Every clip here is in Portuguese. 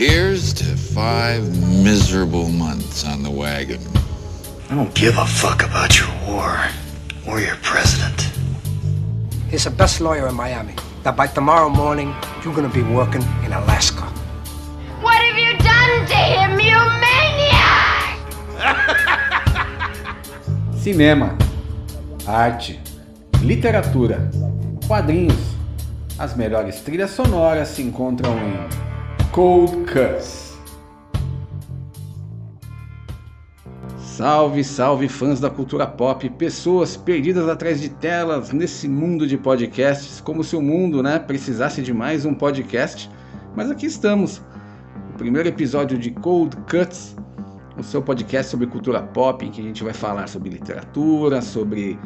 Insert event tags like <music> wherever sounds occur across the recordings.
Here's to five miserable months on the wagon. I don't give a fuck about your war or your president. He's the best lawyer in Miami. That by tomorrow morning, you're gonna be working in Alaska. What have you done to him, you maniac? <laughs> Cinema, arte, literatura, quadrinhos. As melhores trilhas sonoras se encontram em Cold Cuts. Salve, salve fãs da cultura pop, pessoas perdidas atrás de telas nesse mundo de podcasts, como se o mundo, né, precisasse de mais um podcast. Mas aqui estamos. O primeiro episódio de Cold Cuts, o seu podcast sobre cultura pop, em que a gente vai falar sobre literatura, sobre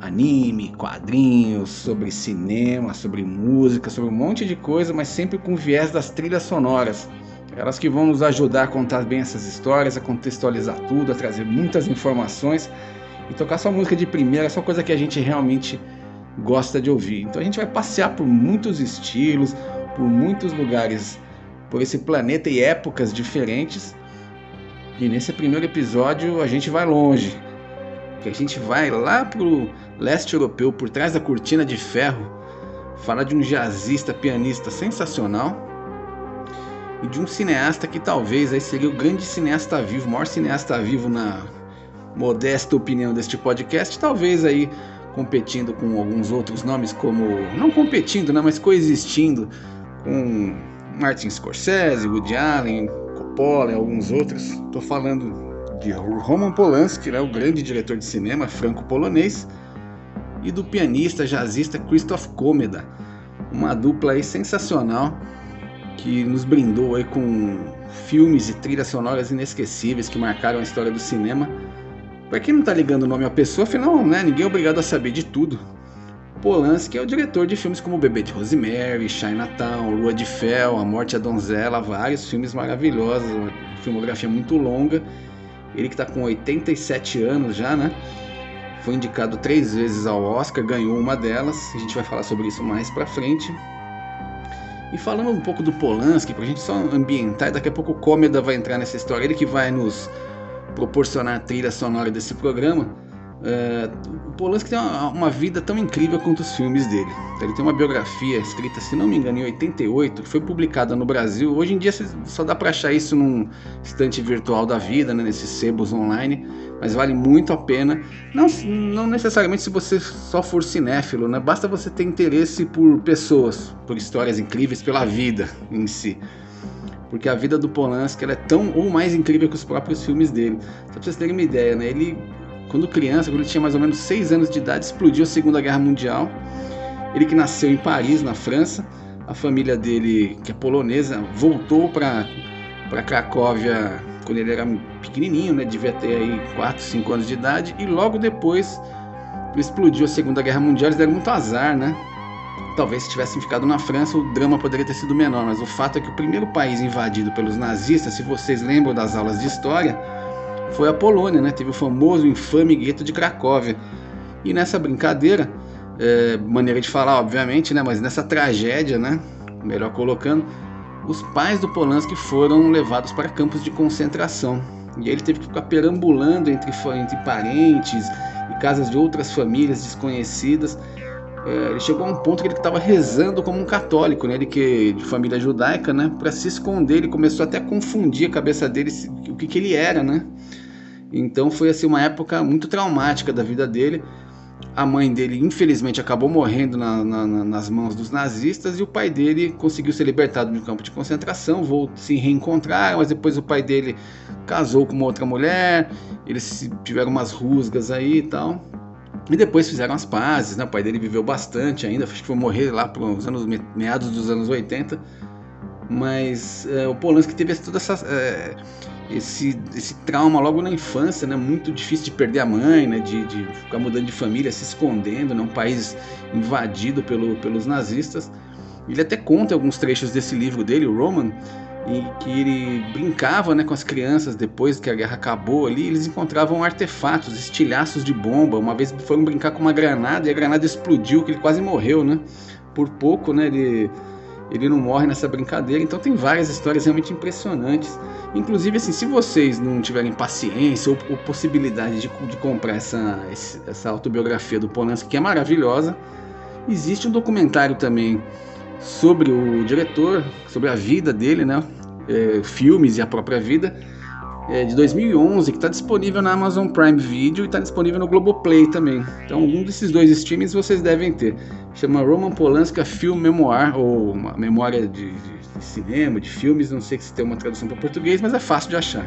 anime, quadrinhos, sobre cinema, sobre música, sobre um monte de coisa, mas sempre com viés das trilhas sonoras. Elas que vão nos ajudar a contar bem essas histórias, a contextualizar tudo, a trazer muitas informações e tocar só música de primeira, só coisa que a gente realmente gosta de ouvir. Então a gente vai passear por muitos estilos, por muitos lugares, por esse planeta e épocas diferentes. E nesse primeiro episódio a gente vai longe, que a gente vai lá pro leste europeu, por trás da cortina de ferro, fala de um jazzista, pianista sensacional e de um cineasta que talvez aí seria o grande cineasta vivo, o maior cineasta vivo na modesta opinião deste podcast, talvez aí competindo com alguns outros nomes como não competindo, né, mas coexistindo com Martin Scorsese, Woody Allen, Coppola e alguns outros. Estou falando de Roman Polanski, né, o grande diretor de cinema franco-polonês e do pianista jazzista Christoph Komeda, uma dupla aí sensacional que nos brindou aí com filmes e trilhas sonoras inesquecíveis que marcaram a história do cinema. Para quem não tá ligando o nome à pessoa, afinal, né, ninguém é obrigado a saber de tudo. Polanski é o diretor de filmes como Bebê de Rosemary, Chinatown, Lua de Fel, A Morte à Donzela, vários filmes maravilhosos, uma filmografia muito longa. Ele que está com 87 anos já, né? Foi indicado três vezes ao Oscar, ganhou uma delas. A gente vai falar sobre isso mais pra frente. E falando um pouco do Polanski, pra gente só ambientar, daqui a pouco o Cômeda vai entrar nessa história, ele que vai nos proporcionar a trilha sonora desse programa. O Polanski tem uma, uma, vida tão incrível quanto os filmes dele. Ele tem uma biografia escrita, se não me engano, em 88, que foi publicada no Brasil. Hoje em dia só dá para achar isso num estante virtual da vida, né, nesses sebos online, mas vale muito a pena. Não, não necessariamente se você só for cinéfilo, né? basta você ter interesse por pessoas, por histórias incríveis, pela vida em si porque a vida do Polanski é tão ou mais incrível que os próprios filmes dele. Só pra vocês terem uma ideia, né? Ele quando criança, quando ele tinha mais ou menos 6 anos de idade, explodiu a Segunda Guerra Mundial. Ele que nasceu em Paris, na França, a família dele, que é polonesa, voltou para Cracóvia quando ele era pequenininho, né? devia ter aí 4, 5 anos de idade, e logo depois explodiu a Segunda Guerra Mundial, eles deram muito azar, né? Talvez se tivessem ficado na França, o drama poderia ter sido menor, mas o fato é que o primeiro país invadido pelos nazistas, se vocês lembram das aulas de história, foi a Polônia, né? Teve o famoso infame gueto de Cracóvia. E nessa brincadeira, é, maneira de falar, obviamente, né? Mas nessa tragédia, né? Melhor colocando, os pais do Polanski foram levados para campos de concentração. E ele teve que ficar perambulando entre, entre parentes e casas de outras famílias desconhecidas. É, ele chegou a um ponto que ele estava rezando como um católico, né? Ele que de família judaica, né? Para se esconder, ele começou até a confundir a cabeça dele o que, que ele era, né? Então foi assim uma época muito traumática da vida dele. A mãe dele, infelizmente, acabou morrendo na, na, nas mãos dos nazistas e o pai dele conseguiu ser libertado de um campo de concentração, voltou se reencontrar, mas depois o pai dele casou com uma outra mulher, eles tiveram umas rusgas aí e tal. E depois fizeram as pazes, né? O pai dele viveu bastante ainda, acho que foi morrer lá para os anos meados dos anos 80. Mas é, o Polanski teve toda essa é, esse, esse trauma logo na infância, né? Muito difícil de perder a mãe, né? De, de ficar mudando de família, se escondendo, né? Um país invadido pelo, pelos nazistas. Ele até conta alguns trechos desse livro dele, o Roman, em que ele brincava né, com as crianças depois que a guerra acabou ali, eles encontravam artefatos, estilhaços de bomba. Uma vez foram brincar com uma granada e a granada explodiu, que ele quase morreu, né? Por pouco, né? Ele ele não morre nessa brincadeira. Então tem várias histórias realmente impressionantes. Inclusive, assim, se vocês não tiverem paciência ou, ou possibilidade de, de comprar essa, essa autobiografia do Polanski, que é maravilhosa, existe um documentário também sobre o diretor, sobre a vida dele, né? É, filmes e a própria vida, é, de 2011, que está disponível na Amazon Prime Video e está disponível no Globoplay também. Então, um desses dois streams vocês devem ter. Chama Roman Polanski Film Memoir, ou uma memória de, de, de cinema, de filmes, não sei se tem uma tradução para português, mas é fácil de achar.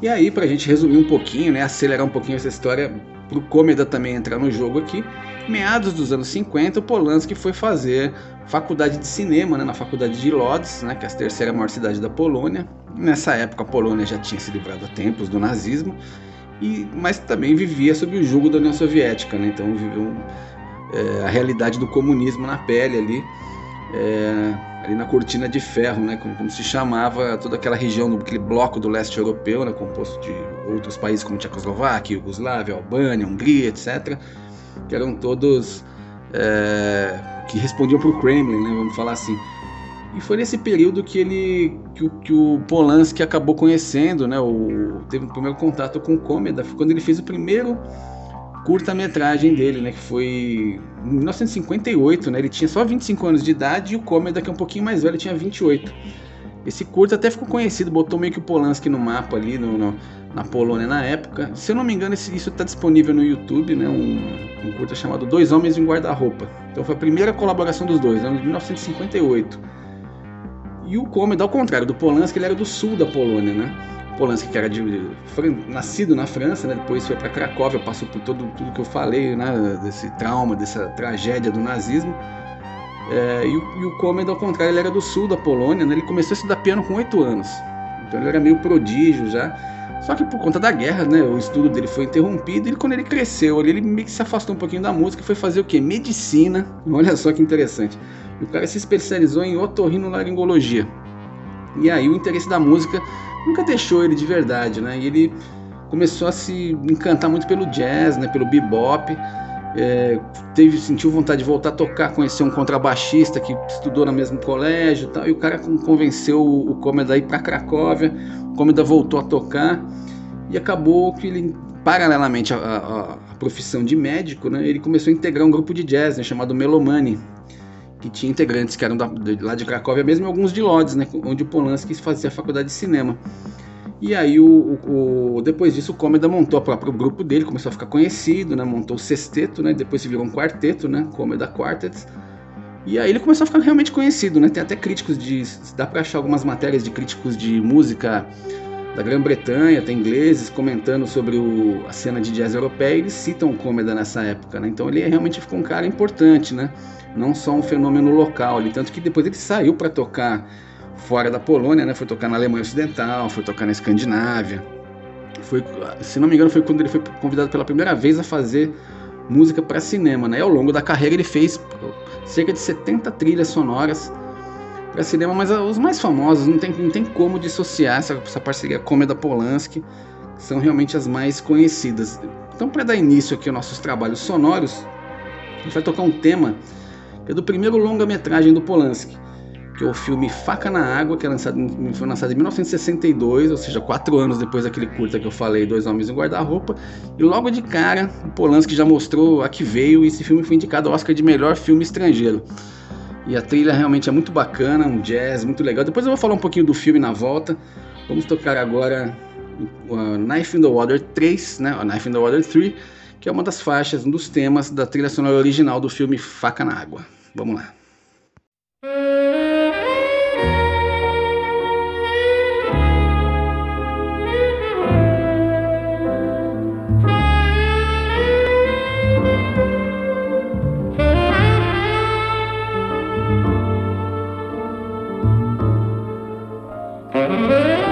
E aí, para a gente resumir um pouquinho, né, acelerar um pouquinho essa história, para o Cômeda também entrar no jogo aqui, meados dos anos 50, o Polanski foi fazer faculdade de cinema né, na faculdade de Lodz, né, que é a terceira maior cidade da Polônia. Nessa época, a Polônia já tinha se livrado há tempos do nazismo, e, mas também vivia sob o jugo da União Soviética, né, então viveu é, a realidade do comunismo na pele ali, é, ali na cortina de ferro, né, como, como, se chamava toda aquela região, aquele bloco do leste europeu, né, composto de outros países como Tchecoslováquia, Iugoslávia, Albânia, Hungria, etc., que eram todos é, que respondiam para o Kremlin, né, vamos falar assim. E foi nesse período que ele, que o, que o Polanski acabou conhecendo, né, o, teve o primeiro contato com o Komeda, quando ele fez o primeiro curta-metragem dele, né, que foi em 1958, né, ele tinha só 25 anos de idade e o Komeda, que é um pouquinho mais velho, tinha 28. Esse curta até ficou conhecido, botou meio que o Polanski no mapa ali, no, no na Polônia na época. Se eu não me engano, isso está disponível no YouTube, né? Um, um, curta chamado Dois Homens em Guarda-Roupa. Então foi a primeira colaboração dos dois, de 1958. E o Comedy, ao contrário do Polanski, ele era do sul da Polônia, né? Polanski, que era de, nascido na França, né? depois foi para Cracóvia, passou por todo, tudo que eu falei, né? desse trauma, dessa tragédia do nazismo. É, e, o, e o ao contrário, ele era do sul da Polônia, né? ele começou a estudar piano com 8 anos. Então ele era meio prodígio já. Só que por conta da guerra, né, o estudo dele foi interrompido e quando ele cresceu, ele meio que se afastou um pouquinho da música e foi fazer o que? Medicina. Olha só que interessante. E o cara se especializou em otorrinolaringologia. E aí o interesse da música nunca deixou ele de verdade, né? E ele começou a se encantar muito pelo jazz, né, pelo bebop. É, teve sentiu vontade de voltar a tocar, conheceu um contrabaixista que estudou no mesmo colégio, e tal, e o cara convenceu o, o Comeda a ir para Cracóvia. Comida voltou a tocar e acabou que ele, paralelamente à, à, à profissão de médico, né, ele começou a integrar um grupo de jazz né, chamado Melomani, que tinha integrantes que eram da, de, lá de Cracóvia mesmo e alguns de Lodz, né, onde o Polanski fazia a faculdade de cinema. E aí, o, o, o depois disso, o Comeda montou o próprio grupo dele, começou a ficar conhecido, né, montou o sexteto, né, depois se virou um quarteto, né, Comeda Quartets, e aí ele começou a ficar realmente conhecido, né? Tem até críticos de. Dá pra achar algumas matérias de críticos de música da Grã-Bretanha, tem ingleses comentando sobre o, a cena de jazz europeia eles citam o Comeda nessa época, né? Então ele realmente ficou um cara importante, né? Não só um fenômeno local ali, tanto que depois ele saiu para tocar fora da Polônia, né? Foi tocar na Alemanha Ocidental, foi tocar na Escandinávia. Foi, se não me engano, foi quando ele foi convidado pela primeira vez a fazer música para cinema, né? E ao longo da carreira ele fez cerca de 70 trilhas sonoras para cinema, mas os mais famosos não tem, não tem como dissociar essa, essa parceria Comeda Polanski, que são realmente as mais conhecidas. Então, para dar início aqui aos nossos trabalhos sonoros, a gente vai tocar um tema que é do primeiro longa-metragem do Polanski, que é o filme Faca na Água, que é lançado, foi lançado em 1962, ou seja, quatro anos depois daquele curta que eu falei, Dois Homens em Guarda-Roupa. E logo de cara, o Polanski já mostrou a que veio e esse filme foi indicado ao Oscar de melhor filme estrangeiro. E a trilha realmente é muito bacana, um jazz muito legal. Depois eu vou falar um pouquinho do filme na volta. Vamos tocar agora uh, Knife in the Water 3, né? Knife in the Water 3, que é uma das faixas, um dos temas da trilha sonora original do filme Faca na Água. Vamos lá. Müzik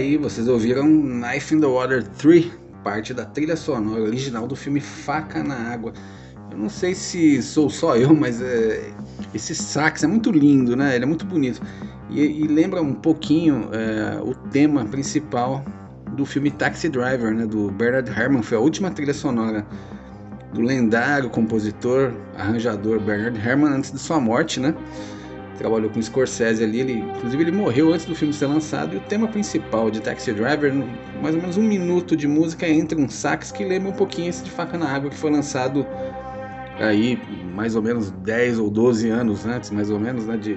aí, vocês ouviram Knife in the Water 3, parte da trilha sonora original do filme Faca na Água. Eu não sei se sou só eu, mas é, esse sax é muito lindo, né? Ele é muito bonito. E, e lembra um pouquinho é, o tema principal do filme Taxi Driver, né? Do Bernard Herrmann. Foi a última trilha sonora do lendário compositor, arranjador Bernard Herrmann antes de sua morte, né? Trabalhou com Scorsese ali, ele, inclusive ele morreu antes do filme ser lançado. E o tema principal de Taxi Driver, mais ou menos um minuto de música entre um sax que lembra um pouquinho esse de Faca na Água que foi lançado aí mais ou menos 10 ou 12 anos antes, mais ou menos, né, de,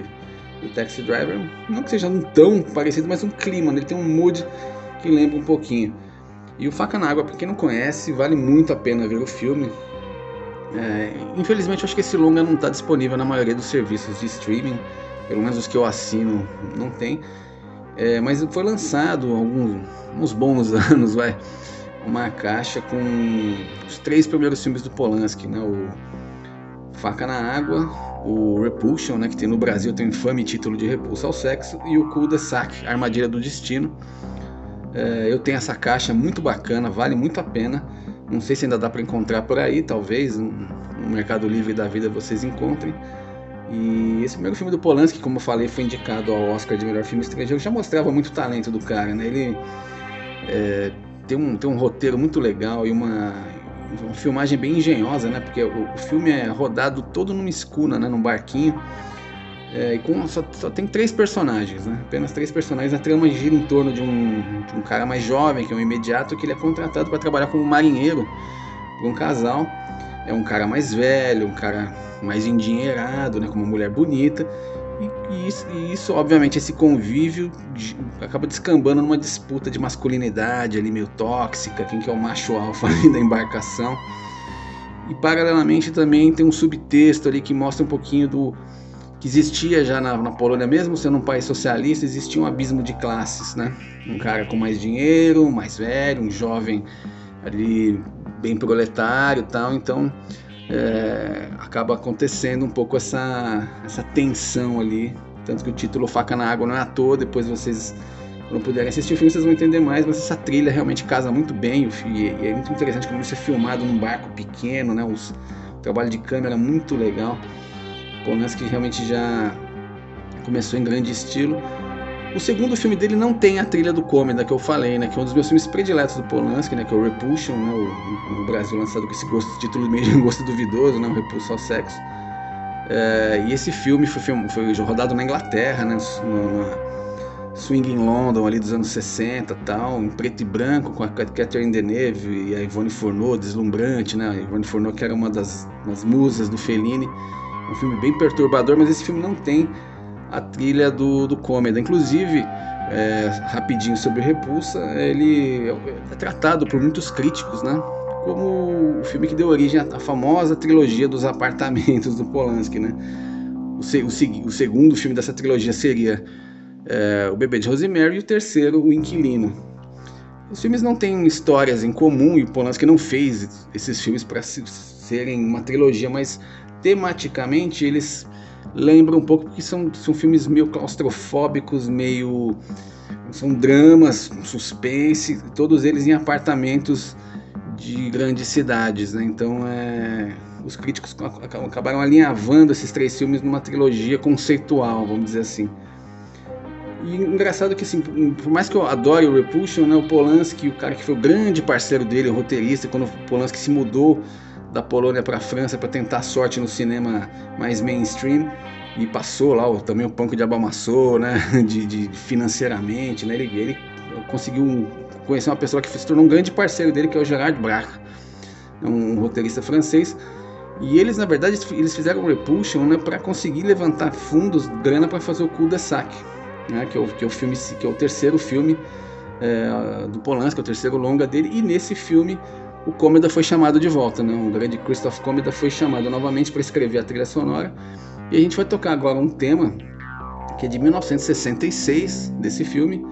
de Taxi Driver. Não que seja tão parecido, mas um clima, né? ele tem um mood que lembra um pouquinho. E o Faca na Água, para quem não conhece, vale muito a pena ver o filme. É, infelizmente, acho que esse longa não está disponível na maioria dos serviços de streaming, pelo menos os que eu assino não tem. É, mas foi lançado alguns uns bons <laughs> anos, vai, uma caixa com os três primeiros filmes do Polanski, né? O Faca na Água, o Repulsion, né? Que tem no Brasil tem o infame título de Repulsa ao Sexo e o Cul de Sac, Armadilha do Destino. É, eu tenho essa caixa muito bacana, vale muito a pena. Não sei se ainda dá para encontrar por aí, talvez no Mercado Livre da vida vocês encontrem. E esse primeiro filme do Polanski, como eu falei, foi indicado ao Oscar de melhor filme estrangeiro, já mostrava muito talento do cara, né? Ele é, tem, um, tem um roteiro muito legal e uma, uma filmagem bem engenhosa, né? Porque o, o filme é rodado todo numa escuna, né? Num barquinho. É, com, só, só, tem três personagens, né? Apenas três personagens. A trama gira em torno de um, de um cara mais jovem, que é um imediato, que ele é contratado para trabalhar como marinheiro por um casal. É um cara mais velho, um cara mais endinheirado, né? Com uma mulher bonita. E, e, isso, e isso, obviamente, esse convívio de, acaba descambando numa disputa de masculinidade ali meio tóxica, quem que é o macho alfa <laughs> ali da embarcação. E paralelamente também tem um subtexto ali que mostra um pouquinho do, que existia já na, na, Polônia, mesmo sendo um país socialista, existia um abismo de classes, né? Um cara com mais dinheiro, mais velho, um jovem ali bem proletário e tal, então é, acaba acontecendo um pouco essa, essa tensão ali, tanto que o título Faca na Água não é à toa, depois vocês quando puderem assistir o filme vocês vão entender mais, mas essa trilha realmente casa muito bem e é muito interessante como isso é filmado num barco pequeno, né? Os, o trabalho de câmera é muito legal. Polanski realmente já começou em grande estilo. O segundo filme dele não tem a trilha do Cômeda que eu falei, né? Que é um dos meus filmes prediletos do Polanski, né? Que é o Repulsion, né? O, no Brasil lançado com esse gosto, título meio <laughs> de gosto duvidoso, né? O Repulso ao Sexo. É, e esse filme foi, foi, rodado na Inglaterra, né? Numa swing em London ali dos anos 60 tal, em preto e branco, com a Catherine Deneuve e a Yvonne Fourneau, deslumbrante, né? A Yvonne Fourneau que era uma das, das musas do Fellini. Um filme bem perturbador, mas esse filme não tem a trilha do, do Cômeda. Inclusive, é, rapidinho sobre Repulsa, ele é tratado por muitos críticos, né? Como o filme que deu origem à famosa trilogia dos apartamentos do Polanski, né? O, se, o, o segundo filme dessa trilogia seria é, O Bebê de Rosemary e o terceiro, O Inquilino. Os filmes não têm histórias em comum e Polanski não fez esses filmes para serem uma trilogia, mas tematicamente eles lembram um pouco porque são, são filmes meio claustrofóbicos, meio são dramas, suspense, todos eles em apartamentos de grandes cidades, né? Então é, os críticos acabaram alinhavando esses três filmes numa trilogia conceitual, vamos dizer assim. E engraçado que assim, por mais que eu adore o Repulsion, né, o Polanski, o cara que foi o grande parceiro dele, o roteirista, quando o Polanski se mudou da Polônia para a França para tentar sorte no cinema mais mainstream. E passou lá também o Panco <laughs> de Abamassou, né, de, de, financeiramente, né, ele, ele conseguiu conhecer uma pessoa que se tornou um grande parceiro dele, que é o Gerard Braque, um roteirista francês, e eles, na verdade, eles fizeram Repulsion né, para conseguir levantar fundos, grana para fazer o Cul de Sac, né, que, é o, que, é o filme, que é o terceiro filme é, do Polanski, é o terceiro longa dele, e nesse filme o Cômeda foi chamado de volta, né? O grande Christoph Cômeda foi chamado novamente para escrever a trilha sonora. E a gente vai tocar agora um tema que é de 1966 desse filme,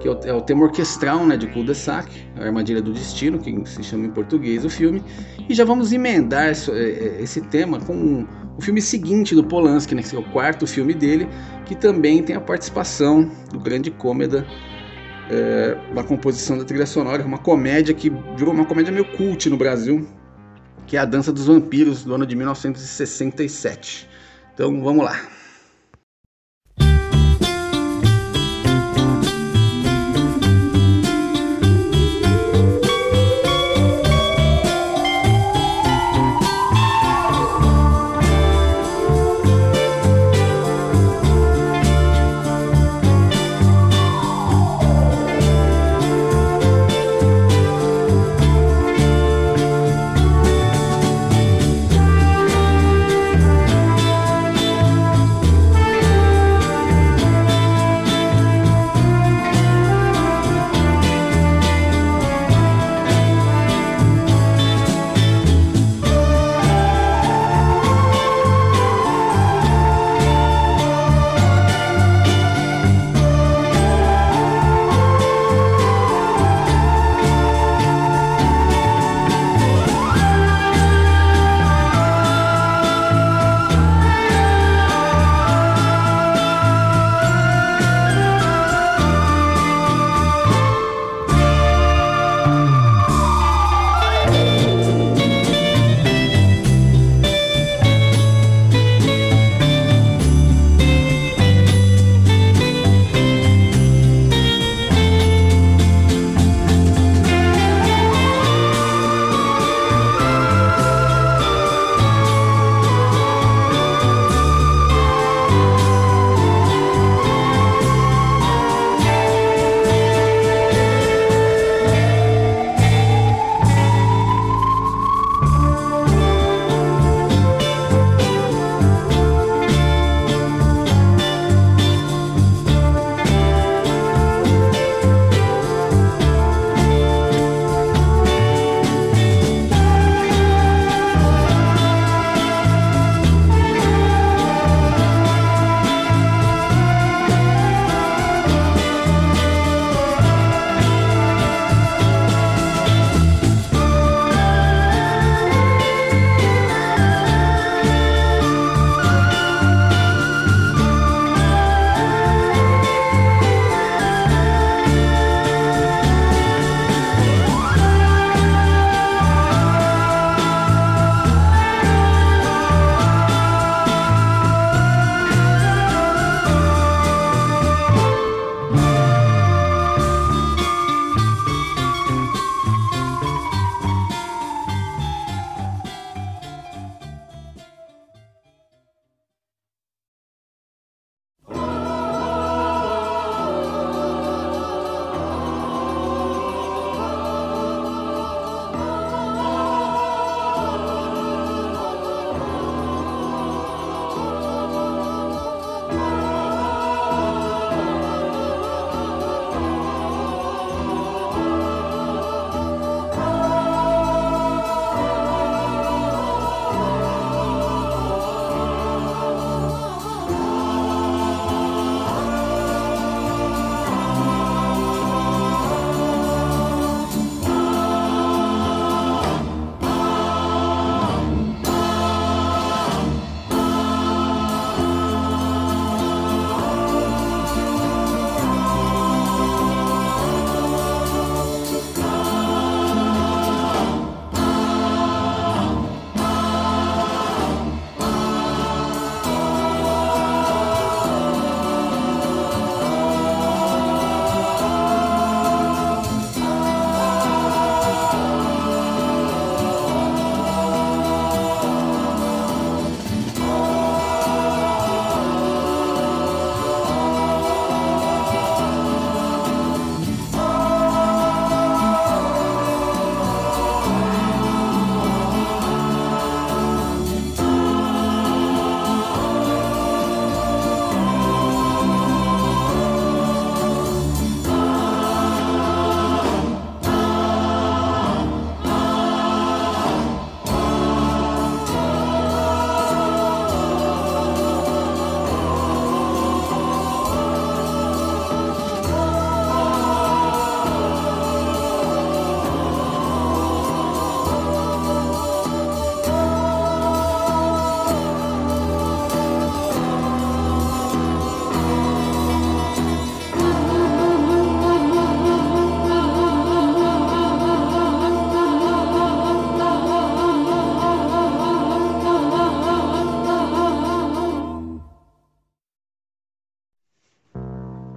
que é o, é o tema orquestral né, de Cul-de-Sac, a Armadilha do Destino, que se chama em português o filme. E já vamos emendar esse, é, é, esse tema com o filme seguinte do Polanski, né, que é o quarto filme dele, que também tem a participação do grande Cômeda é, a composição da trilha sonora, uma comédia que virou uma comédia meio cult no Brasil, que é A Dança dos Vampiros, do ano de 1967. Então vamos lá.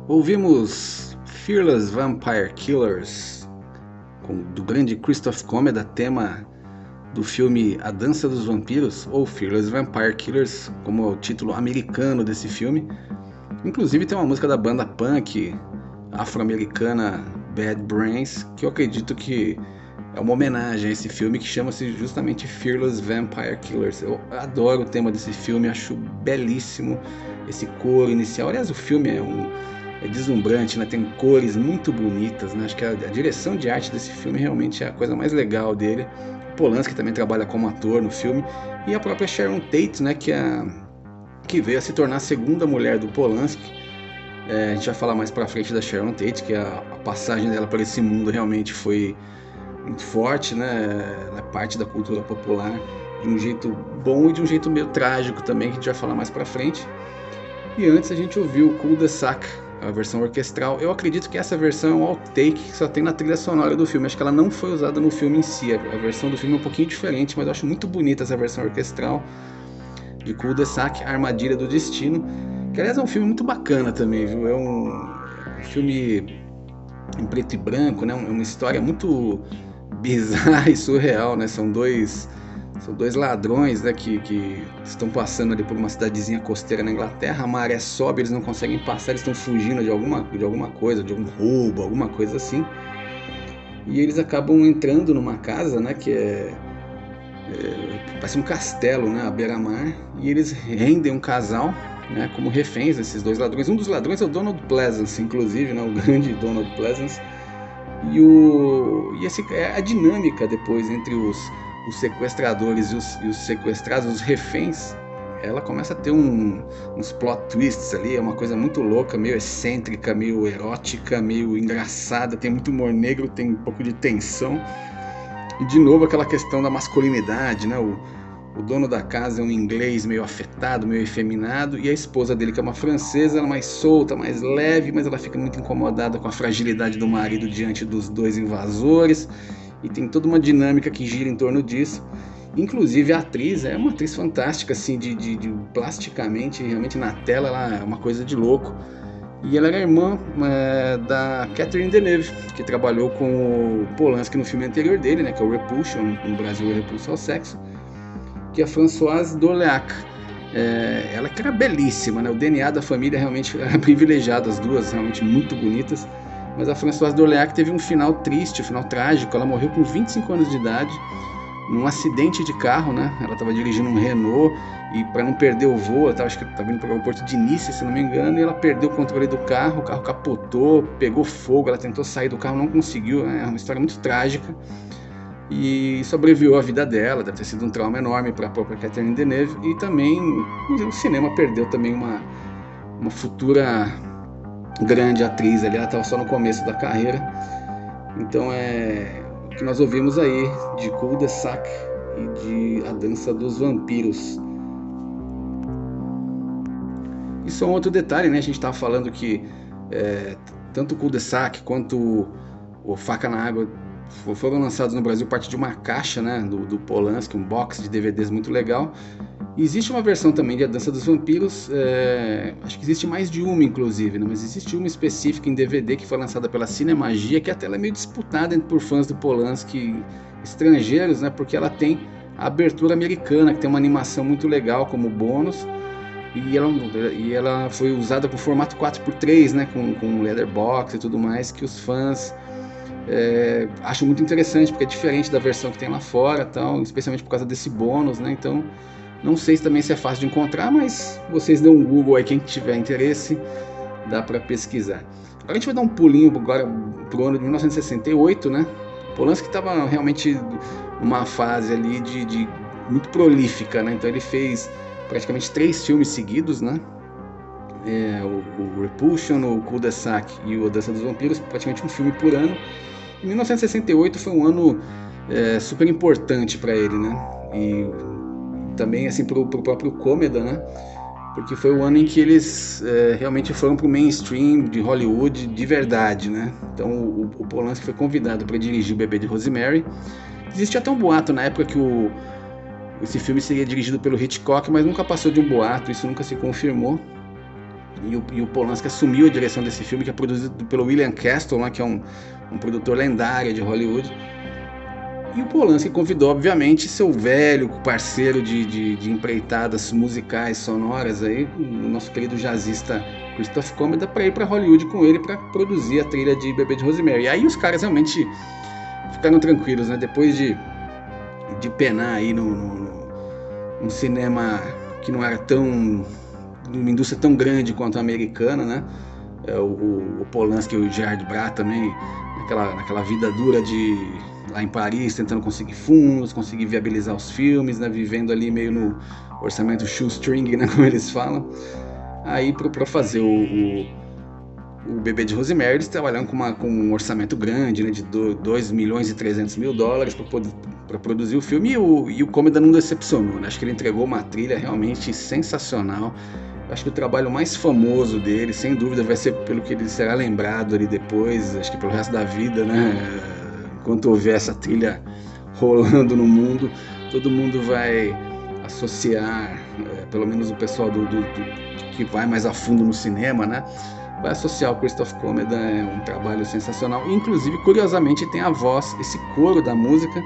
Ouvimos Fearless Vampire Killers com, do grande Christoph Komeda, tema do filme A Dança dos Vampiros, ou Fearless Vampire Killers, como é o título americano desse filme. Inclusive tem uma música da banda punk afro-americana Bad Brains, que eu acredito que é uma homenagem a esse filme que chama-se justamente Fearless Vampire Killers. Eu adoro o tema desse filme, acho belíssimo esse cor inicial. Aliás, o filme é, um, é deslumbrante, né? tem cores muito bonitas. Né? Acho que a, a, direção de arte desse filme realmente é a coisa mais legal dele. Polanski também trabalha como ator no filme. E a própria Sharon Tate, né? que, é, que veio a se tornar a segunda mulher do Polanski. É, a gente vai falar mais pra frente da Sharon Tate, que a, a passagem dela para esse mundo realmente foi muito forte, né? Na parte da cultura popular, de um jeito bom e de um jeito meio trágico também, que a gente vai falar mais pra frente. E antes a gente ouviu o Cul de Sac, a versão orquestral. Eu acredito que essa versão é um outtake que só tem na trilha sonora do filme. Acho que ela não foi usada no filme em si. A versão do filme é um pouquinho diferente, mas eu acho muito bonita essa versão orquestral de Cul de Sac, A Armadilha do Destino. Que aliás é um filme muito bacana também, viu? É um filme em preto e branco, né? É uma história muito <laughs> bizarra e surreal, né? São dois são dois ladrões né, que, que estão passando ali por uma cidadezinha costeira na Inglaterra, a maré sobe, eles não conseguem passar, eles estão fugindo de alguma, de alguma coisa, de algum roubo, alguma coisa assim. E eles acabam entrando numa casa, né, que é, é parece um castelo, né, à beira-mar, e eles rendem um casal, né, como reféns, esses dois ladrões. Um dos ladrões é o Donald Pleasance, inclusive, né, o <laughs> grande Donald Pleasance. E, o, e esse, é a dinâmica depois entre os os sequestradores e os, e os sequestrados, os reféns, ela começa a ter um, uns plot twists ali, é uma coisa muito louca, meio excêntrica, meio erótica, meio engraçada, tem muito humor negro, tem um pouco de tensão. E de novo aquela questão da masculinidade, né? O, o dono da casa é um inglês meio afetado, meio efeminado, e a esposa dele, que é uma francesa, ela é mais solta, mais leve, mas ela fica muito incomodada com a fragilidade do marido diante dos dois invasores e tem toda uma dinâmica que gira em torno disso. Inclusive a atriz é uma atriz fantástica, assim, de, de, de plasticamente, realmente na tela ela é uma coisa de louco. E ela era irmã é, da Catherine Deneuve, que trabalhou com o Polanski no filme anterior dele, né, que é o Repulsion, no Brasil é ao Sexo, que é a Françoise Dorleac. É, ela que era belíssima, né? o DNA da família realmente <laughs> era privilegiado, as duas realmente muito bonitas. Mas a Françoise d'Orléac teve um final triste, um final trágico. Ela morreu com 25 anos de idade, num acidente de carro, né? Ela estava dirigindo um Renault e para não perder o voo, ela estava indo para o aeroporto de Nice, se não me engano, e ela perdeu o controle do carro, o carro capotou, pegou fogo, ela tentou sair do carro, não conseguiu. Né? É uma história muito trágica. E sobreviveu a vida dela, deve ter sido um trauma enorme para a própria Catherine Deneuve. E também o cinema perdeu também uma, uma futura grande atriz ali, ela estava só no começo da carreira. Então é o que nós ouvimos aí de Cul de Sac e de A Dança dos Vampiros. E só um outro detalhe, né? A gente estava falando que é, tanto Cul de Sac quanto o Faca na Água foram lançados no Brasil parte de uma caixa, né? Do, do Polanski, um box de DVDs muito legal. Existe uma versão também de A Dança dos Vampiros, é, acho que existe mais de uma inclusive, né? mas existe uma específica em DVD que foi lançada pela Cinemagia, que até ela é meio disputada por fãs do Polanski estrangeiros, né? porque ela tem a abertura americana, que tem uma animação muito legal como bônus, e ela, e ela foi usada com formato 4x3, né? com, com letterbox e tudo mais, que os fãs é, acham muito interessante, porque é diferente da versão que tem lá fora, tal, especialmente por causa desse bônus, né? então não sei também se é fácil de encontrar, mas vocês dão um Google aí, quem tiver interesse, dá para pesquisar. Agora a gente vai dar um pulinho agora pro ano de 1968, né? Polanski estava realmente numa fase ali de, de, muito prolífica, né? Então ele fez praticamente três filmes seguidos, né? É, o, o, Repulsion, o Cul-de-Sac e o Dança dos Vampiros, praticamente um filme por ano. Em 1968 foi um ano é, super importante para ele, né? E também assim pro, pro próprio Comeda, né? Porque foi o ano em que eles é, realmente foram pro mainstream de Hollywood de verdade, né? Então o, o Polanski foi convidado para dirigir o Bebê de Rosemary. Existia até um boato na época que o, esse filme seria dirigido pelo Hitchcock, mas nunca passou de um boato, isso nunca se confirmou. E o, e o Polanski assumiu a direção desse filme, que é produzido pelo William Castle, né, que é um, um produtor lendário de Hollywood. E o Polanski convidou, obviamente, seu velho parceiro de, de, de empreitadas musicais sonoras aí, o nosso querido jazzista Christoph Comeda, para ir para Hollywood com ele para produzir a trilha de Bebê de Rosemary. E aí os caras realmente ficaram tranquilos, né? Depois de, de penar aí no, no, no cinema que não era tão. numa indústria tão grande quanto a americana, né? É, o, o Polanski e o Gerard Brat também, naquela, naquela vida dura de lá em Paris, tentando conseguir fundos, conseguir viabilizar os filmes, né, vivendo ali meio no orçamento shoestring, né, <laughs> como eles falam. Aí para fazer o, o, o, Bebê de Rosemary, eles trabalham com, uma, com um orçamento grande, né, de 2 milhões e 300 mil dólares para produzir o filme, e o, e o Comeda não decepcionou, né? acho que ele entregou uma trilha realmente sensacional, acho que o trabalho mais famoso dele, sem dúvida, vai ser pelo que ele será lembrado ali depois, acho que pelo resto da vida, né? Enquanto houver essa trilha rolando no mundo, todo mundo vai associar, é, pelo menos o pessoal do, do, do, que vai mais a fundo no cinema, né? Vai associar o Christoph Comeda, é um trabalho sensacional. Inclusive, curiosamente, tem a voz, esse coro da música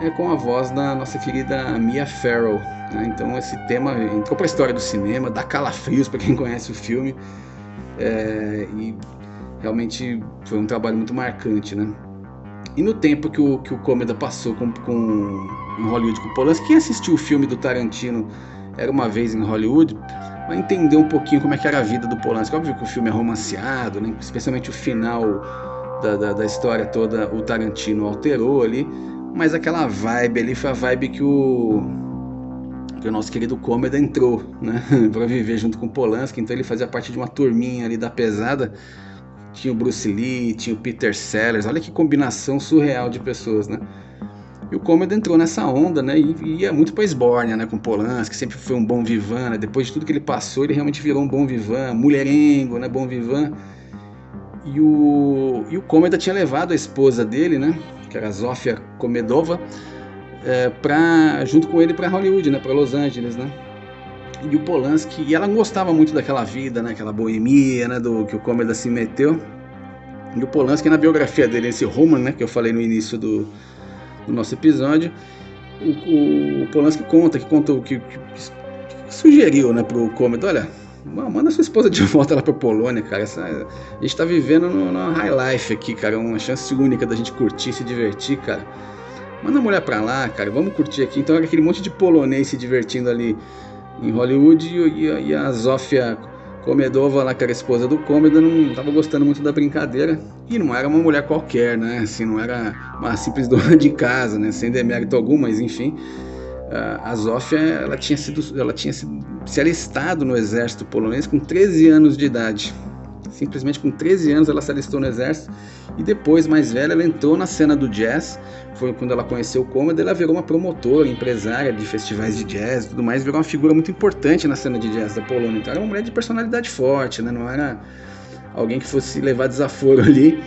é com a voz da nossa querida Mia Farrow. Né? Então, esse tema entrou para a história do cinema, dá calafrios para quem conhece o filme. É, e realmente foi um trabalho muito marcante, né? E no tempo que o, que o Comeda passou com, com, em Hollywood com o Polanski, quem assistiu o filme do Tarantino Era Uma Vez em Hollywood, vai entender um pouquinho como é que era a vida do Polanski. Óbvio que o filme é romanceado, né? especialmente o final da, da, da história toda, o Tarantino alterou ali, mas aquela vibe ali foi a vibe que o que o nosso querido Comeda entrou, né, <laughs> para viver junto com o Polanski, então ele fazia parte de uma turminha ali da pesada tinha o Bruce Lee, tinha o Peter Sellers, olha que combinação surreal de pessoas, né? E o Comedy entrou nessa onda, né? E ia muito pra Esbórnia, né? Com Polanski, que sempre foi um bom vivan, né? Depois de tudo que ele passou, ele realmente virou um bom vivan, mulherengo, né? Bom vivan. E o, e o Comeda tinha levado a esposa dele, né? Que era a Zofia Komedova, é, pra, junto com ele para Hollywood, né? Para Los Angeles, né? E o Polanski, e ela gostava muito daquela vida, né, aquela boemia, né, do que o Comeda se meteu. E o Polanski, na biografia dele, esse Roman, né, que eu falei no início do, do nosso episódio, o, o, Polanski conta, que contou, que, que, que sugeriu, né, pro Comeda, olha, manda sua esposa de <laughs> volta lá pra Polônia, cara, Essa, a gente tá vivendo numa high life aqui, cara, uma chance única da gente curtir, se divertir, cara. Manda a mulher pra lá, cara, vamos curtir aqui. Então era aquele monte de polonês se divertindo ali em Hollywood e, e a Zofia Komedova, lá que era esposa do Komeda, não estava gostando muito da brincadeira e não era uma mulher qualquer, né? Assim, não era uma simples <laughs> dona de casa, né? Sem demérito algum, mas enfim. A Zofia, ela tinha sido, ela tinha sido, se alistado no exército polonês com 13 anos de idade. Simplesmente com 13 anos ela se alistou no exército e depois, mais velha, ela entrou na cena do jazz. Foi quando ela conheceu o Comedy, ela virou uma promotora, empresária de festivais de jazz e tudo mais, virou uma figura muito importante na cena de jazz da Polônia. Então era uma mulher de personalidade forte, né? Não era alguém que fosse levar desaforo <laughs> ali.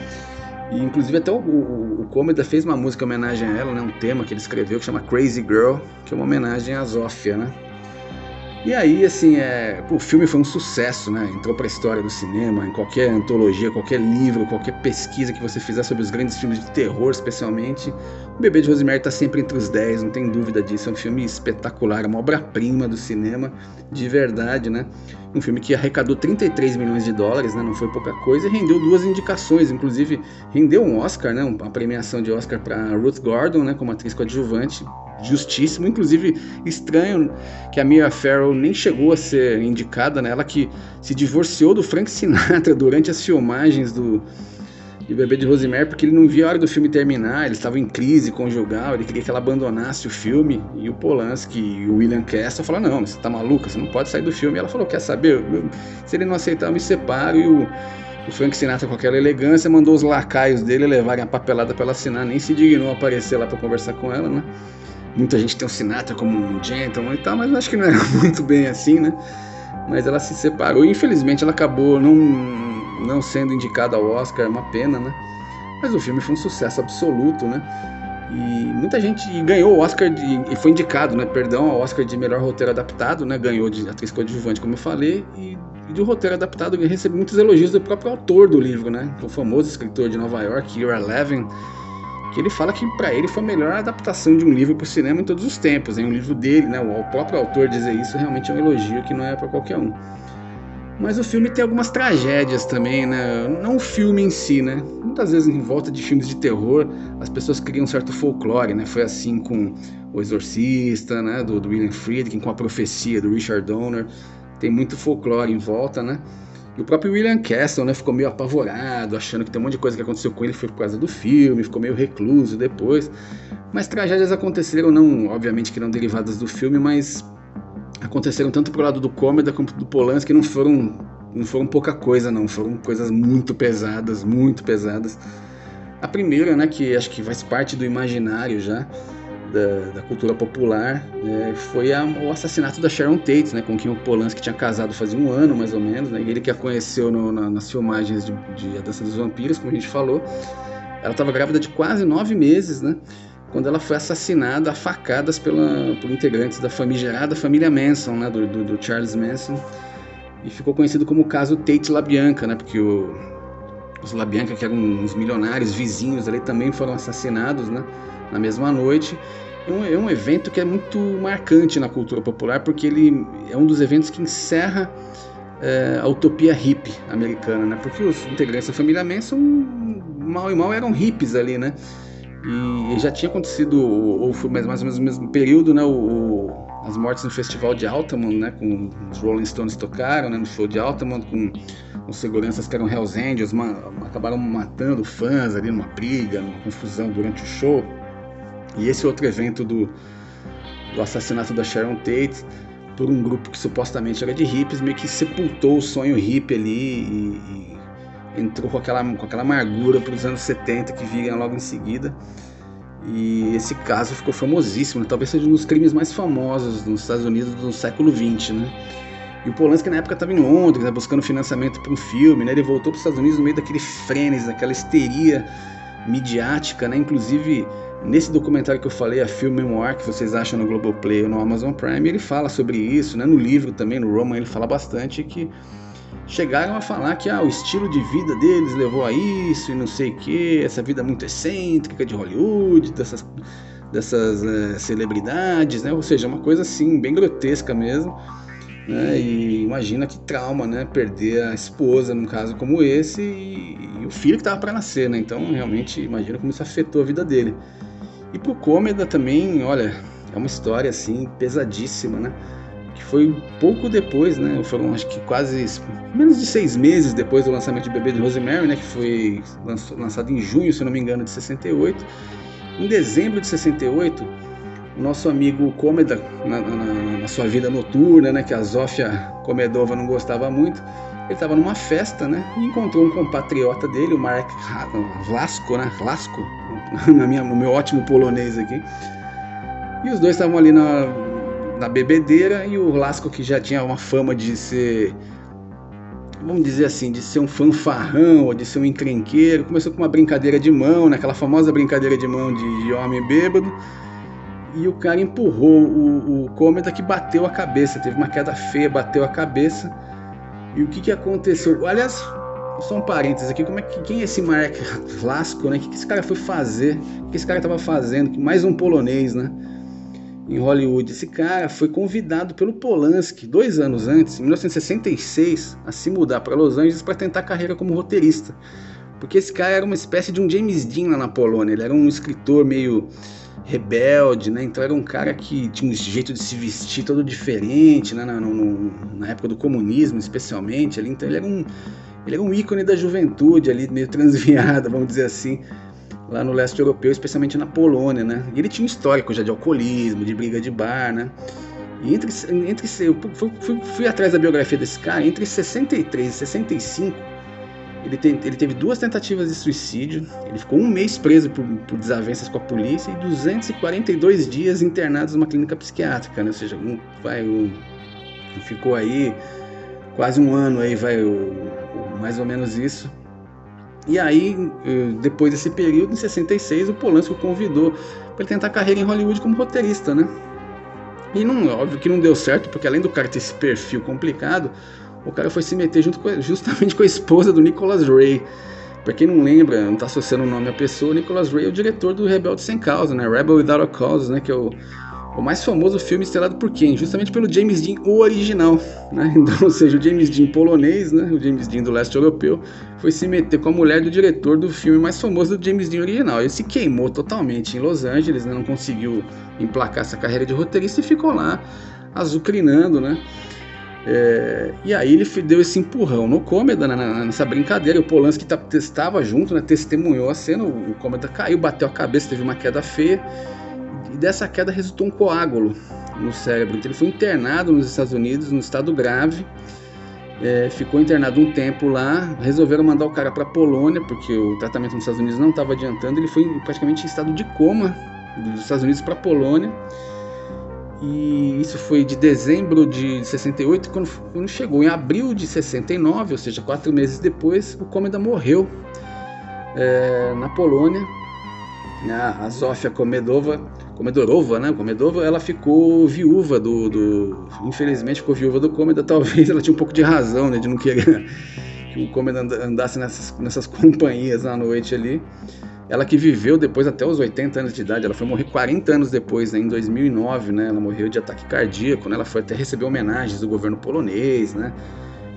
E inclusive até o, o, o fez uma música em homenagem a ela, né? Um tema que ele escreveu que chama Crazy Girl, que é uma homenagem a Zofia, né? E aí, assim, é, o filme foi um sucesso, né? Entrou para a história do cinema, em qualquer antologia, qualquer livro, qualquer pesquisa que você fizer sobre os grandes filmes de terror, especialmente. O Bebê de Rosemary está sempre entre os 10, não tem dúvida disso. É um filme espetacular, uma obra-prima do cinema, de verdade, né? Um filme que arrecadou 33 milhões de dólares, né? Não foi pouca coisa, e rendeu duas indicações, inclusive rendeu um Oscar, né? Uma premiação de Oscar para Ruth Gordon, né? Como atriz coadjuvante justíssimo. Inclusive, estranho que a Mia Farrow nem chegou a ser indicada, né? Ela que se divorciou do Frank Sinatra durante as filmagens do de Bebê de Rosemary, porque ele não via a hora do filme terminar, ele estava em crise conjugal, ele queria que ela abandonasse o filme, e o Polanski e o William Castle falaram, não, você tá maluca, você não pode sair do filme. E ela falou, quer saber, se ele não aceitar, eu me separo, e o, o Frank Sinatra, com aquela elegância, mandou os lacaios dele levarem a papelada para ela assinar, nem se dignou a aparecer lá para conversar com ela, né? Muita gente tem o Sinatra como um gentleman e tal, mas acho que não era <laughs> muito bem assim, né? Mas ela se separou e infelizmente ela acabou não, não sendo indicada ao Oscar, é uma pena, né? Mas o filme foi um sucesso absoluto, né? E muita gente ganhou o Oscar de, e foi indicado, né? Perdão, ao Oscar de melhor roteiro adaptado, né? Ganhou de atriz coadjuvante, como eu falei, e, e de roteiro adaptado recebeu muitos elogios do próprio autor do livro, né? O famoso escritor de Nova York, Ira Levin, que ele fala que para ele foi a melhor adaptação de um livro para o cinema em todos os tempos. Em um livro dele, né? O próprio autor dizer isso realmente é um elogio que não é para qualquer um. Mas o filme tem algumas tragédias também, né? Não o filme em si, né? Muitas vezes em volta de filmes de terror, as pessoas criam um certo folclore, né? Foi assim com O Exorcista, né? Do, do William Friedkin, com A Profecia, do Richard Donner. Tem muito folclore em volta, né? E o próprio William Castle, né? Ficou meio apavorado, achando que tem um monte de coisa que aconteceu com ele foi por causa do filme, ficou meio recluso depois. Mas tragédias aconteceram, não, obviamente que não derivadas do filme, mas aconteceram tanto pro lado do Cômeda quanto do Polanski, não foram não foram pouca coisa não, foram coisas muito pesadas, muito pesadas. A primeira, né, que acho que faz parte do imaginário já da, da cultura popular, né, foi a, o assassinato da Sharon Tate, né, com quem o Polanski tinha casado fazia um ano mais ou menos, né, e ele que a conheceu no, na, nas filmagens de, de A Dança dos Vampiros, como a gente falou. Ela estava grávida de quase nove meses, né? Quando ela foi assassinada a facadas pela, por integrantes da famigerada família Manson, né, do, do, do, Charles Manson, e ficou conhecido como o caso Tate LaBianca, né, porque o, os LaBianca, que eram uns milionários vizinhos ali, também foram assassinados né, na mesma noite. É um, é um evento que é muito marcante na cultura popular, porque ele é um dos eventos que encerra é, a utopia hippie americana, né, porque os integrantes da família Manson, mal e mal, eram hippies ali, né, e já tinha acontecido, ou foi mais, mais ou menos no mesmo período, né? O, as mortes no festival de Altamont, né? Com os Rolling Stones tocaram, né? No show de Altamont, com os seguranças que eram Hells Angels, acabaram matando fãs ali numa briga, numa confusão durante o show. E esse outro evento do, do assassinato da Sharon Tate por um grupo que supostamente era de hippies, meio que sepultou o sonho hippie ali e, e entrou com aquela, com aquela amargura para os anos 70 que viriam logo em seguida. E esse caso ficou famosíssimo, né? talvez seja um dos crimes mais famosos nos Estados Unidos do século XX, né? E o Polanski na época estava em Londres, né, buscando financiamento para um filme, né? Ele voltou para os Estados Unidos no meio daquele frênese, daquela histeria midiática, né? Inclusive, nesse documentário que eu falei, a Film Memoir, que vocês acham no Globoplay ou no Amazon Prime, ele fala sobre isso, né? No livro também, no Roman, ele fala bastante que chegaram a falar que ah, o estilo de vida deles levou a isso e não sei o que, essa vida muito excêntrica de Hollywood, dessas, dessas é, celebridades, né? Ou seja, uma coisa assim, bem grotesca mesmo. Né? E imagina que trauma, né? Perder a esposa num caso como esse e, e o filho que estava para nascer, né? Então, realmente, imagina como isso afetou a vida dele. E pro Cômeda também, olha, é uma história assim pesadíssima, né? Foi pouco depois, né? Foram acho que quase menos de seis meses depois do lançamento de Bebê de Rosemary, né? Que foi lançado em junho, se não me engano, de 68. Em dezembro de 68, o nosso amigo Comeda, na, na, na sua vida noturna, né? Que a Zofia Comedova não gostava muito, ele estava numa festa, né? E encontrou um compatriota dele, o Marek Vlasko, né? Vlasko, <laughs> na minha, no meu ótimo polonês aqui. E os dois estavam ali na, na bebedeira e o Lasco que já tinha uma fama de ser vamos dizer assim, de ser um fanfarrão ou de ser um encrenqueiro. Começou com uma brincadeira de mão, naquela famosa brincadeira de mão de, de, homem bêbado. E o cara empurrou o, o Cometa que bateu a cabeça, teve uma queda feia, bateu a cabeça. E o que, que aconteceu? Aliás, só um parênteses aqui, como é que quem é esse Marek Lasco, né? O que, que esse cara foi fazer? O que esse cara estava fazendo? Mais um polonês, né? Em Hollywood. Esse cara foi convidado pelo Polanski dois anos antes, em 1966, a se mudar para Los Angeles para tentar carreira como roteirista. Porque esse cara era uma espécie de um James Dean lá na Polônia. Ele era um escritor meio rebelde, né? Então era um cara que tinha um jeito de se vestir todo diferente, né? na, no, na época do comunismo, especialmente. Ali. Então ele era um ele era um ícone da juventude ali, meio transviada, <laughs> vamos dizer assim lá no leste europeu, especialmente na Polônia, né? E ele tinha um histórico já de alcoolismo, de briga de bar, né? E entre, entre eu fui, fui, fui, atrás da biografia desse cara, entre 63 e 65, ele, ele teve duas tentativas de suicídio, ele ficou um mês preso por, por desavenças com a polícia e 242 dias internados numa clínica psiquiátrica, né? Ou seja, um, vai, um, ficou aí quase um ano aí, vai, o, mais ou menos isso E aí, eh, depois desse período, em 66, o Polanski o convidou para tentar carreira em Hollywood como roteirista, né? E não, óbvio que não deu certo, porque além do cara ter esse perfil complicado, o cara foi se meter junto com, justamente com a esposa do Nicholas Ray. Pra quem não lembra, não tá associando o nome à pessoa, Nicholas Ray é o diretor do Rebelde Sem Causa, né? Rebel Without a Cause, né? Que é o, o mais famoso filme estrelado por quem? Justamente pelo James Dean, o original, né? <laughs> Então, ou seja, o James Dean polonês, né? O James Dean do leste europeu, foi se meter com a mulher do diretor do filme mais famoso do James Dean original. Ele se queimou totalmente em Los Angeles, né? não conseguiu emplacar essa carreira de roteirista e ficou lá azucrinando, né? É, e aí ele deu esse empurrão no Cômeda, né, nessa brincadeira. O Polanski estava junto, né, testemunhou a cena. O Cômeda caiu, bateu a cabeça, teve uma queda feia. E dessa queda resultou um coágulo no cérebro. Então ele foi internado nos Estados Unidos, no estado grave. É, ficou internado um tempo lá. Resolveram mandar o cara para Polônia, porque o tratamento nos Estados Unidos não estava adiantando. Ele foi praticamente em estado de coma dos Estados Unidos para Polônia. E isso foi de dezembro de 68, quando, quando chegou em abril de 69, ou seja, quatro meses depois, o Komeda morreu é, na Polônia. A Zofia Komedova, Komedorova, né? Komedova, ela ficou viúva do, do, Infelizmente ficou viúva do Komeda. <laughs> Talvez ela tinha um pouco de razão, né? De não querer que o Komeda andasse nessas, nessas companhias à noite ali. Ela que viveu depois até os 80 anos de idade, ela foi morrer 40 anos depois, né, em 2009, né? Ela morreu de ataque cardíaco, né? Ela foi até receber homenagens do governo polonês, né?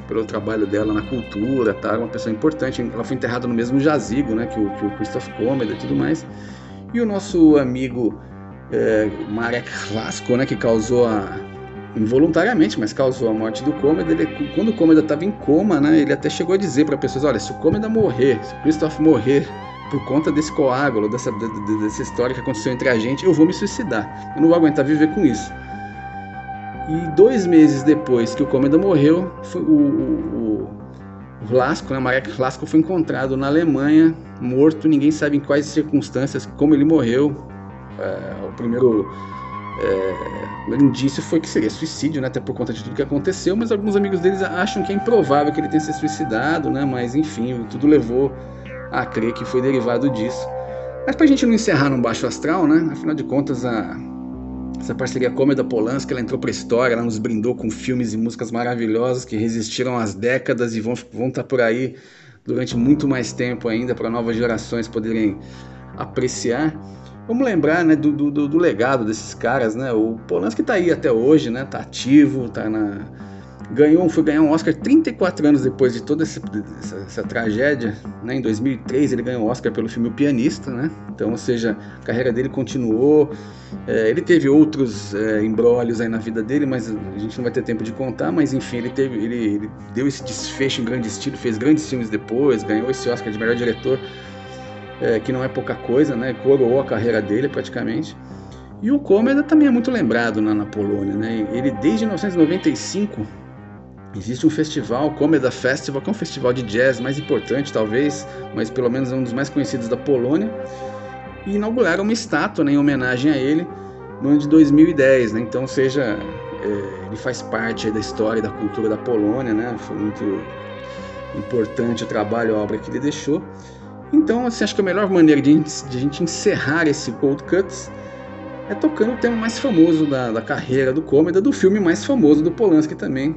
Pelo trabalho dela na cultura, tá? Uma pessoa importante. Ela foi enterrada no mesmo jazigo, né? Que o, que o Christoph Komeda e tudo mais. E o nosso amigo é, Marek Lasko, né? Que causou a involuntariamente, mas causou a morte do Komeda. Ele, quando o Komeda estava em coma, né? Ele até chegou a dizer para pessoas: olha, se o Komeda morrer, se o Christoph morrer por conta desse coágulo, dessa, dessa história que aconteceu entre a gente, eu vou me suicidar. Eu não vou aguentar viver com isso. E dois meses depois que o Comeda morreu, o, o, o Vlasco, né, Marek Vlasco, foi encontrado na Alemanha, morto. Ninguém sabe em quais circunstâncias, como ele morreu. É, o primeiro é, indício foi que seria suicídio, né, até por conta de tudo que aconteceu, mas alguns amigos deles acham que é improvável que ele tenha se suicidado, né, mas enfim, tudo levou a crer que foi derivado disso. Mas para a gente não encerrar num baixo astral, né? Afinal de contas, a, essa parceria cômoda Polanski, ela entrou para a história, ela nos brindou com filmes e músicas maravilhosas que resistiram às décadas e vão, vão estar tá por aí durante muito mais tempo ainda para novas gerações poderem apreciar. Vamos lembrar né, do, do, do legado desses caras, né? O Polanski está aí até hoje, né? Tá ativo, tá na, ganhou, foi ganhar um Oscar 34 anos depois de toda essa, essa, essa tragédia. Né? Em 2003 ele ganhou o Oscar pelo filme O Pianista, né? Então, ou seja, a carreira dele continuou. É, ele teve outros é, embrólios aí na vida dele, mas a gente não vai ter tempo de contar. Mas enfim, ele teve, ele, ele deu esse desfecho em grande estilo, fez grandes filmes depois, ganhou esse Oscar de melhor diretor, é, que não é pouca coisa, né? Coroou a carreira dele praticamente. E o Comeda também é muito lembrado na, na Polônia, né? Ele desde 1995 Existe um festival, Comeda Festival, que é um festival de jazz mais importante, talvez, mas pelo menos é um dos mais conhecidos da Polônia. E inauguraram uma estátua né, em homenagem a ele no ano de 2010. Né? Então, seja, é, ele faz parte da história e da cultura da Polônia, né? foi muito importante o trabalho, a obra que ele deixou. Então, assim, acho que a melhor maneira de, de a gente encerrar esse Cold Cuts é tocando o tema mais famoso da, da carreira do Comeda, do filme mais famoso do Polanski também,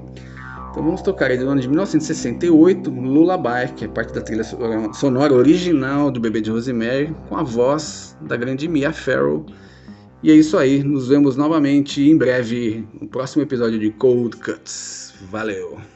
então vamos tocar aí do ano de 1968, Lullaby, que é parte da trilha sonora original do Bebê de Rosemary, com a voz da grande Mia Farrow. E é isso aí, nos vemos novamente em breve no próximo episódio de Cold Cuts. Valeu!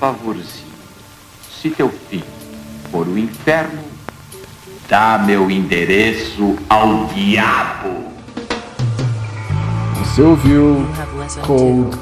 Favorzinho. Se teu fim for o inferno, dá meu endereço ao diabo. Você ouviu You have listened Cold